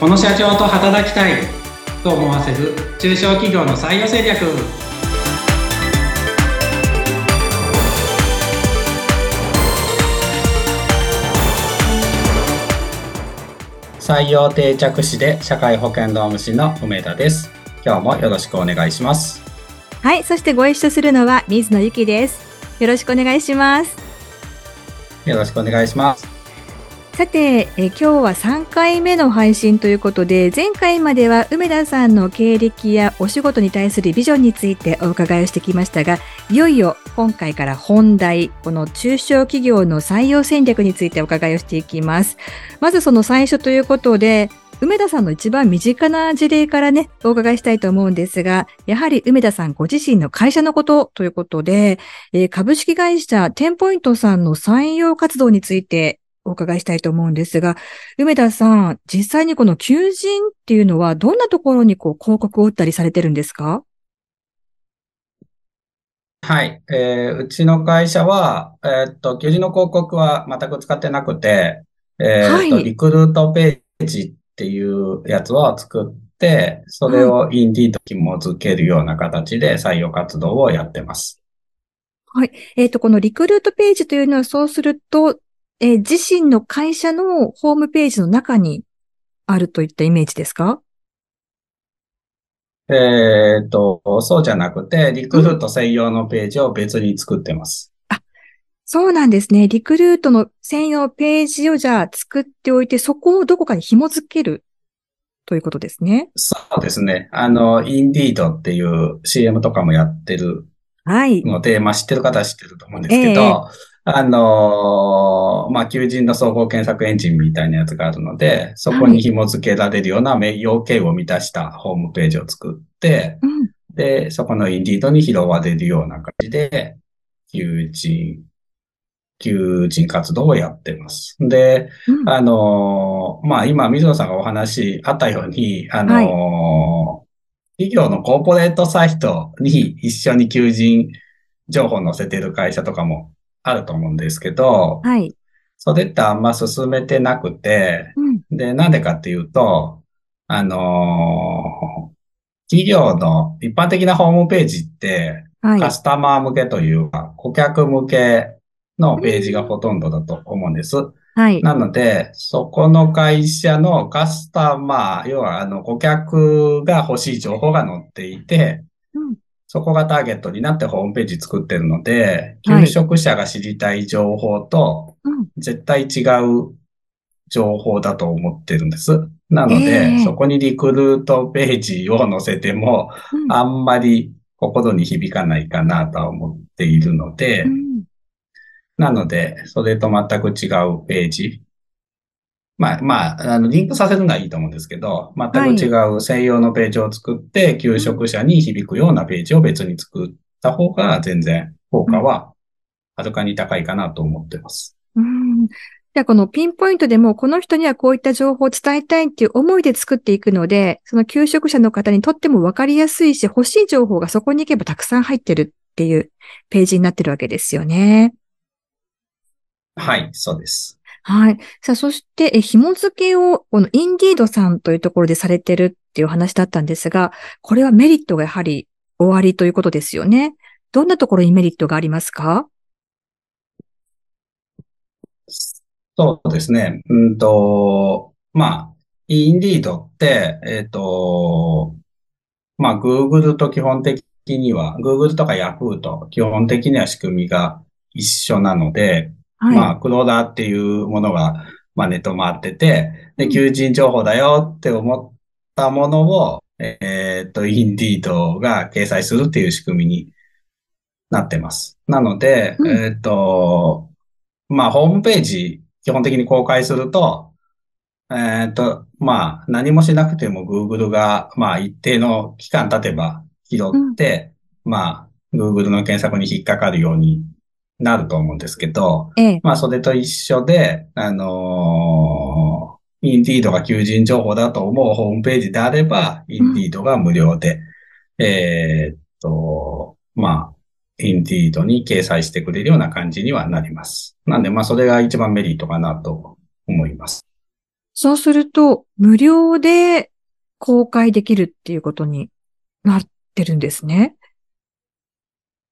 この社長と働きたいと思わせる中小企業の採用戦略。採用定着士で社会保険労務士の梅田です。今日もよろしくお願いします。はいそしてご一緒するのは水野ゆきです。よろしくお願いします。よろしくお願いしますさてえ、今日は3回目の配信ということで、前回までは梅田さんの経歴やお仕事に対するビジョンについてお伺いをしてきましたが、いよいよ今回から本題、この中小企業の採用戦略についてお伺いをしていきます。まずその最初ということで、梅田さんの一番身近な事例からね、お伺いしたいと思うんですが、やはり梅田さんご自身の会社のことということで、えー、株式会社テンポイントさんの採用活動についてお伺いしたいと思うんですが、梅田さん、実際にこの求人っていうのはどんなところにこう広告を打ったりされてるんですか？はい。えー、うちの会社は、えー、っと、求人の広告は全く使ってなくて、えー、っと、はい、リクルートページっていうやつを作って、それをインディード紐付けるような形で採用活動をやってます。はい。えっ、ー、と、このリクルートページというのはそうすると、えー、自身の会社のホームページの中にあるといったイメージですか？えっと、そうじゃなくて、リクルート専用のページを別に作ってます。うん、あ、そうなんですね。リクルートの専用ページをじゃあ作っておいて、そこをどこかに紐付けるということですね。そうですね。あの、インディードっていう CM とかもやってるので、はい、まあ知ってる方は知ってると思うんですけど、えー、あのー、まあ、求人の総合検索エンジンみたいなやつがあるので、そこに紐付けられるような要件を満たしたホームページを作って、で、そこのインディードに拾われるような感じで、求人、求人活動をやってます。で、うん、あのー、まあ、今、水野さんがお話あったように、あのーはい、企業のコーポレートサイトに一緒に求人情報を載せてる会社とかもあると思うんですけど、はい。それってあんま進めてなくて、うん、で、なんでかっていうと、あのー、企業の一般的なホームページって、はい、カスタマー向けというか、顧客向けのページがほとんどだと思うんです。はい。なので、そこの会社のカスタマー、要はあの顧客が欲しい情報が載っていて、そこがターゲットになってホームページ作ってるので、求職者が知りたい情報と、絶対違う情報だと思ってるんです。なので、えー、そこにリクルートページを載せても、うん、あんまり心に響かないかなとは思っているので、うん、なので、それと全く違うページまあ、まあ、あの、リンクさせるのはいいと思うんですけど、全く違う専用のページを作って、求職者に響くようなページを別に作った方が全然効果ははるかに高いかなと思ってます。うん。じゃあ、このピンポイントでも、この人にはこういった情報を伝えたいっていう思いで作っていくので、その求職者の方にとっても分かりやすいし、欲しい情報がそこに行けばたくさん入ってるっていうページになってるわけですよね。はい、そうです。はい。さあ、そして、え、紐付けを、このインディードさんというところでされてるっていう話だったんですが、これはメリットがやはり終わりということですよね。どんなところにメリットがありますか？そうですね。うんと、まあ、インディードって、えっ、ー、と、まあ、Google と基本的には、Google とか Yahoo と基本的には仕組みが一緒なので、はい、まあ、クローダーっていうものが、まあ、ネット回ってて、で、求人情報だよって思ったものを、えっ、と、インディードが掲載するっていう仕組みになってます。なので、うん、えっ、と、まあ、ホームページ、基本的に公開すると、えっ、と、まあ、何もしなくても Google が、まあ、一定の期間経てば拾って、うん、まあ、Google の検索に引っかかるようになると思うんですけど、ええ、まあそれと一緒で、あのー、インディードが求人情報だと思うホームページであれば、インディードが無料で、うん、えっと、まあ、インディードに掲載してくれるような感じにはなります。なんで、まあそれが一番メリットかなと思います。そうすると、無料で公開できるっていうことになってるんですね。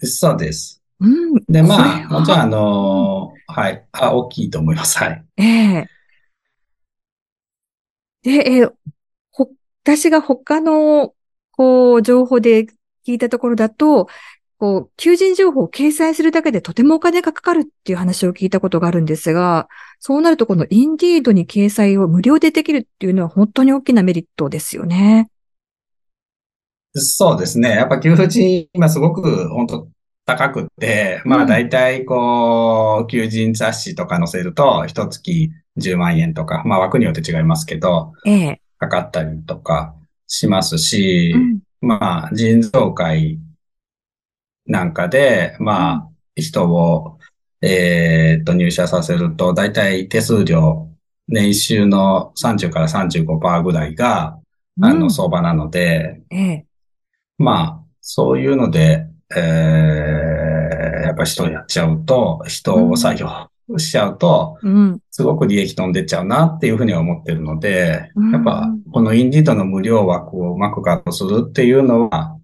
そうです。うん。で、まあ、もちろん、あのー、はい。あ、大きいと思います。はい。ええー、で、えー、ほ、私が他の、こう、情報で聞いたところだと、こう、求人情報を掲載するだけでとてもお金がかかるっていう話を聞いたことがあるんですが、そうなるとこのインディードに掲載を無料でできるっていうのは本当に大きなメリットですよね。そうですね。やっぱ求人、今すごく本当高くて、まあ大体こう、求人雑誌とか載せると、一月10万円とか、まあ枠によって違いますけど、ええ、かかったりとかしますし、うん、まあ人造会なんかで、まあ、人を、えー、っと、入社させると、だいたい手数料、年収の30から35%ぐらいが、あの、相場なので、ええ、まあ、そういうので、えー、やっぱ人をやっちゃうと、人を採用しちゃうと、うん、すごく利益飛んでっちゃうなっていうふうには思ってるので、うん、やっぱ、このインディードの無料枠をうまく確保するっていうのは、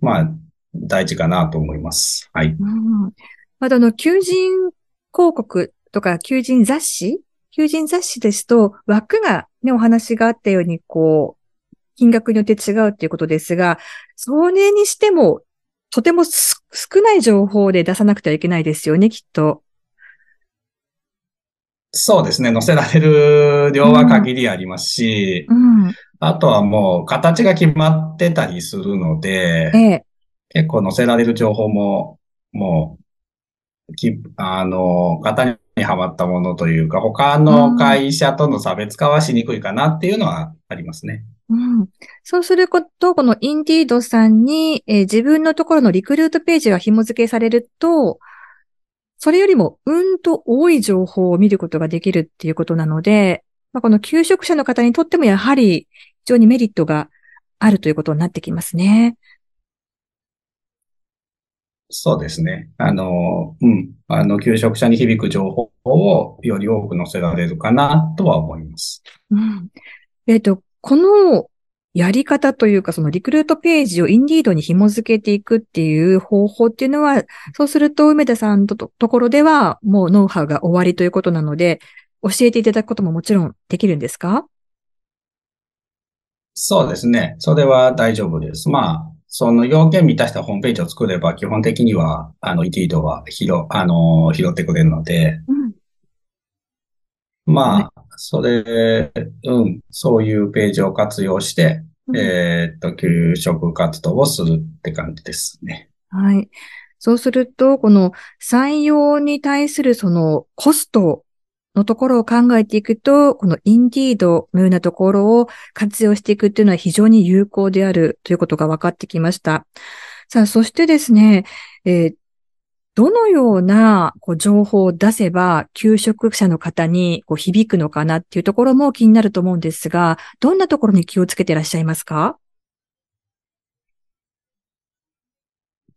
まあ、大事かなと思います。はい。うん、まだあの、求人広告とか求人雑誌？求人雑誌ですと、枠がね、お話があったように、こう、金額によって違うっていうことですが、それにしても、とても少ない情報で出さなくてはいけないですよね、きっと。そうですね。載せられる量は限りありますし、うんうん、あとはもう形が決まってたりするので、ええ、結構載せられる情報も、もう、き、あの、型にはまったものというか、他の会社との差別化はしにくいかなっていうのはありますね。うん、そうすること、このインディードさんに、えー、自分のところのリクルートページが紐付けされると、それよりもうんと多い情報を見ることができるっていうことなので、まあ、この求職者の方にとってもやはり非常にメリットがあるということになってきますね。そうですね。あの、うん。あの、求職者に響く情報をより多く載せられるかなとは思います。うん。えっ、ー、と、このやり方というか、そのリクルートページをインディードに紐付けていくっていう方法っていうのは、そうすると梅田さんとところではもうノウハウが終わりということなので、教えていただくことももちろんできるんですか？そうですね。それは大丈夫です。まあ、その要件満たしたホームページを作れば、基本的には、あの、イティードは拾、あの、拾ってくれるので、うん、まあ、それ、うん、そういうページを活用して、うん、えっと、給食活動をするって感じですね。はい。そうすると、この採用に対するそのコストのところを考えていくと、このインディードのようなところを活用していくっていうのは非常に有効であるということが分かってきました。さあ、そしてですね、えー、どのようなこう情報を出せば、求職者の方にこう響くのかなっていうところも気になると思うんですが、どんなところに気をつけていらっしゃいますか？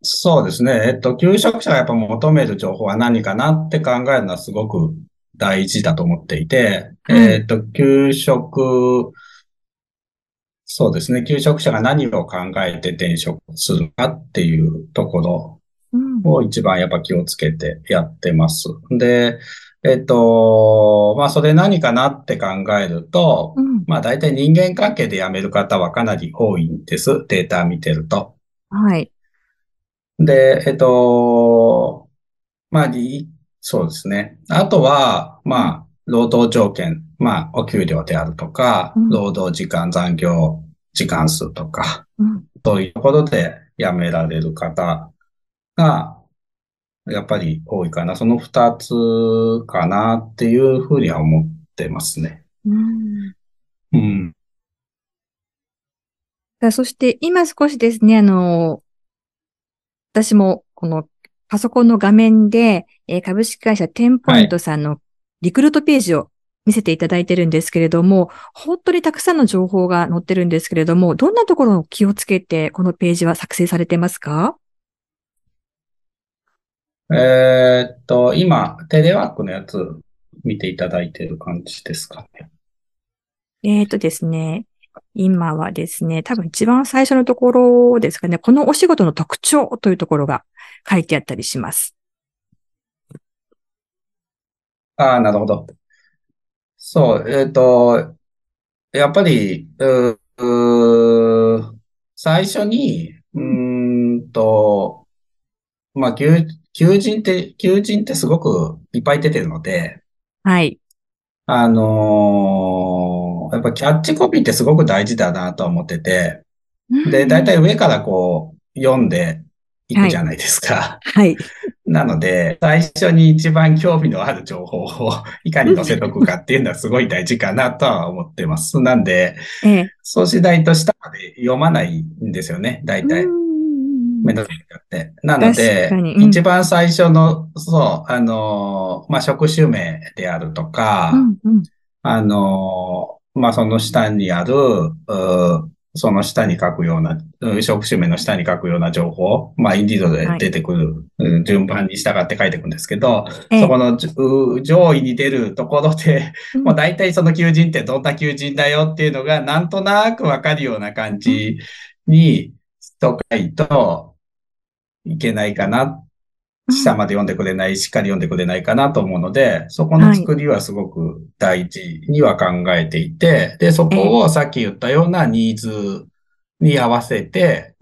そうですね。えっと、求職者がやっぱ求める情報は何かなって考えるのはすごく大事だと思っていて、うん、えっ、と、給食、そうですね、求職者が何を考えて転職するかっていうところを一番やっぱ気をつけてやってます。で、えっ、と、まあ、それ何かなって考えると、うん、まあ、大体人間関係で辞める方はかなり多いんです。データ見てると。はい。で、えっ、と、まあ、そうですね。あとは、まあ、労働条件、まあ、お給料であるとか、うん、労働時間、残業時間数とか、うん、そういうことで辞められる方が、やっぱり多いかな。その二つかなっていうふうには思ってますね。うん。うん。そして今少しですね、あの、私もこのパソコンの画面で、えー、株式会社テンポイントさんのリクルートページを見せていただいてるんですけれども、本当にたくさんの情報が載ってるんですけれども、どんなところを気をつけて、このページは作成されてますか？えー、っと、今、テレワークのやつ見ていただいてる感じですかね。えっ、ー、とですね、今はですね、多分一番最初のところですかね、このお仕事の特徴というところが書いてあったりします。ああ、なるほど。そう、えっ、ー、と、やっぱり、う最初に、うんと、まあ、求人って、求人ってすごくいっぱい出てるので、はい。あのー、やっぱキャッチコピーってすごく大事だなと思ってて、で、だいたい上からこう、読んでいくじゃないですか。はい。なので、最初に一番興味のある情報をいかに載せとくかっていうのはすごい大事かなとは思ってます。なんで、ええ、送信台と下まで読まないんですよね、大体。めんどくさいって。なので、うん、一番最初の、そう、あの、まあ、職種名であるとか、うんうん、あの、まあ、その下にある、その下に書くような、職種名の下に書くような情報、まあ、インディードで出てくる順番に従って書いていくんですけど、はい、そこの上位に出るところで、もう大体その求人ってどんな求人だよっていうのがなんとなくわかるような感じにしとかいといけないかな下まで読んでくれない、しっかり読んでくれないかなと思うので、そこの作りはすごく大事には考えていて、で、そこをさっき言ったようなニーズに合わせて、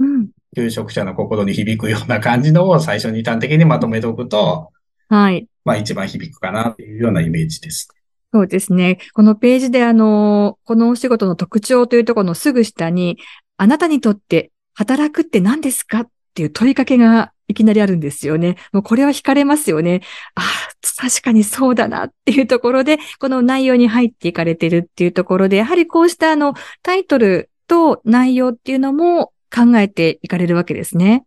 求職者の心に響くような感じのを最初に端的にまとめておくと、はい。まあ一番響くかなというようなイメージです。そうですね。このページであの、このお仕事の特徴というところのすぐ下に、あなたにとって働くって何ですかっていう問いかけがいきなりあるんですよね。もうこれは惹かれますよね。ああ、確かにそうだなっていうところで、この内容に入っていかれてるっていうところで、やはりこうしたあのタイトルと内容っていうのも考えていかれるわけですね。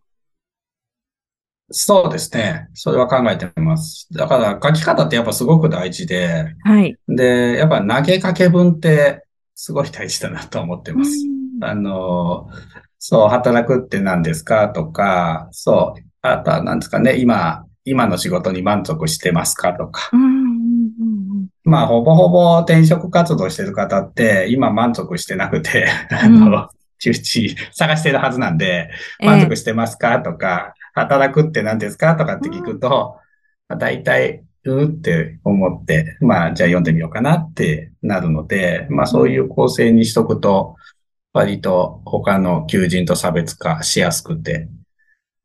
そうですね。それは考えてます。だから書き方ってやっぱすごく大事で、はい。で、やっぱ投げかけ文ってすごい大事だなと思ってます。あの、そう、働くって何ですかとか、そう、あとは何ですかね、今、今の仕事に満足してますかとか。まあ、ほぼほぼ転職活動してる方って、今満足してなくて、あの、中知探してるはずなんで、満足してますかとか、働くって何ですかとかって聞くと、まあ、大体、うーって思って、まあ、じゃあ読んでみようかなってなるので、まあ、そういう構成にしとくと、割と他の求人と差別化しやすくて、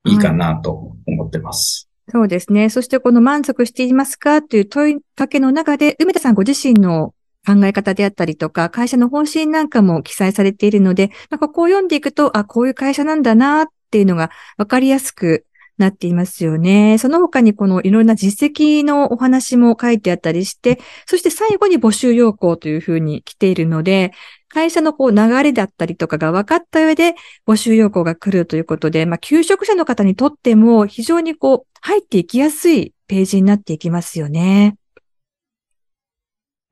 いいかなと思ってます。そうですね。そしてこの満足していますかという問いかけの中で、梅田さんご自身の考え方であったりとか、会社の方針なんかも記載されているので、なんかこう読んでいくと、あ、こういう会社なんだなっていうのが分かりやすくなっていますよね。その他にこのいろんな実績のお話も書いてあったりして、そして最後に募集要項というふうに来ているので、会社のこう流れだったりとかが分かった上で募集要項が来るということで、まあ、求職者の方にとっても非常にこう入っていきやすいページになっていきますよね。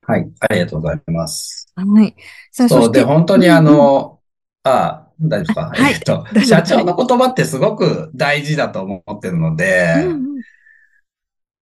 はい、ありがとうございます。はい。さあ、そうで、本当にあの、うん、ああ、大丈夫ですか、はい、えっと、社長の言葉ってすごく大事だと思ってるので、うんうん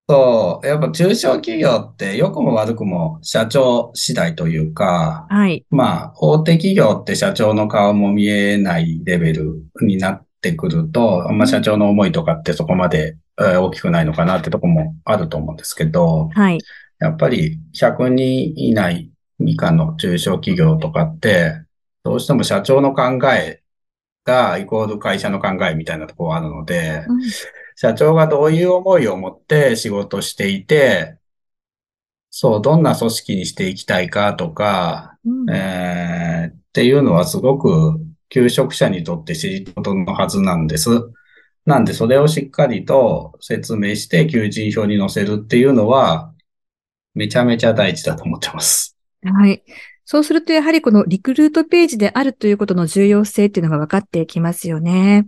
そう、やっぱ中小企業って良くも悪くも社長次第というか、はい。まあ、大手企業って社長の顔も見えないレベルになってくると、まあ社長の思いとかってそこまで大きくないのかなってとこもあると思うんですけど、はい。やっぱり100人以内以下の中小企業とかって、どうしても社長の考えがイコール会社の考えみたいなところがあるので、うん社長がどういう思いを持って仕事していて、そう、どんな組織にしていきたいかとか、うん、えー、っていうのはすごく求職者にとって知りことのはずなんです。なんで、それをしっかりと説明して求人票に載せるっていうのは、めちゃめちゃ大事だと思ってます。はい。そうすると、やはりこのリクルートページであるということの重要性っていうのが分かってきますよね。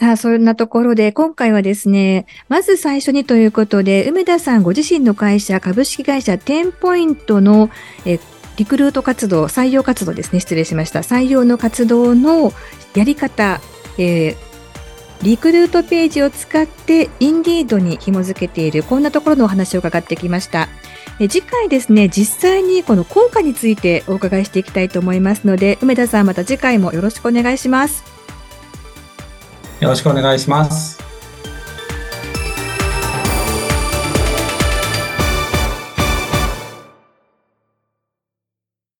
さあ、そんなところで、今回はですね、まず最初にということで、梅田さんご自身の会社、株式会社テンポイントのえリクルート活動、採用活動ですね、失礼しました。採用の活動のやり方、えー、リクルートページを使ってインディードに紐付けている、こんなところのお話を伺ってきました。え次回ですね、実際にこの効果についてお伺いしていきたいと思いますので、梅田さんまた次回もよろしくお願いします。よろしくお願いします。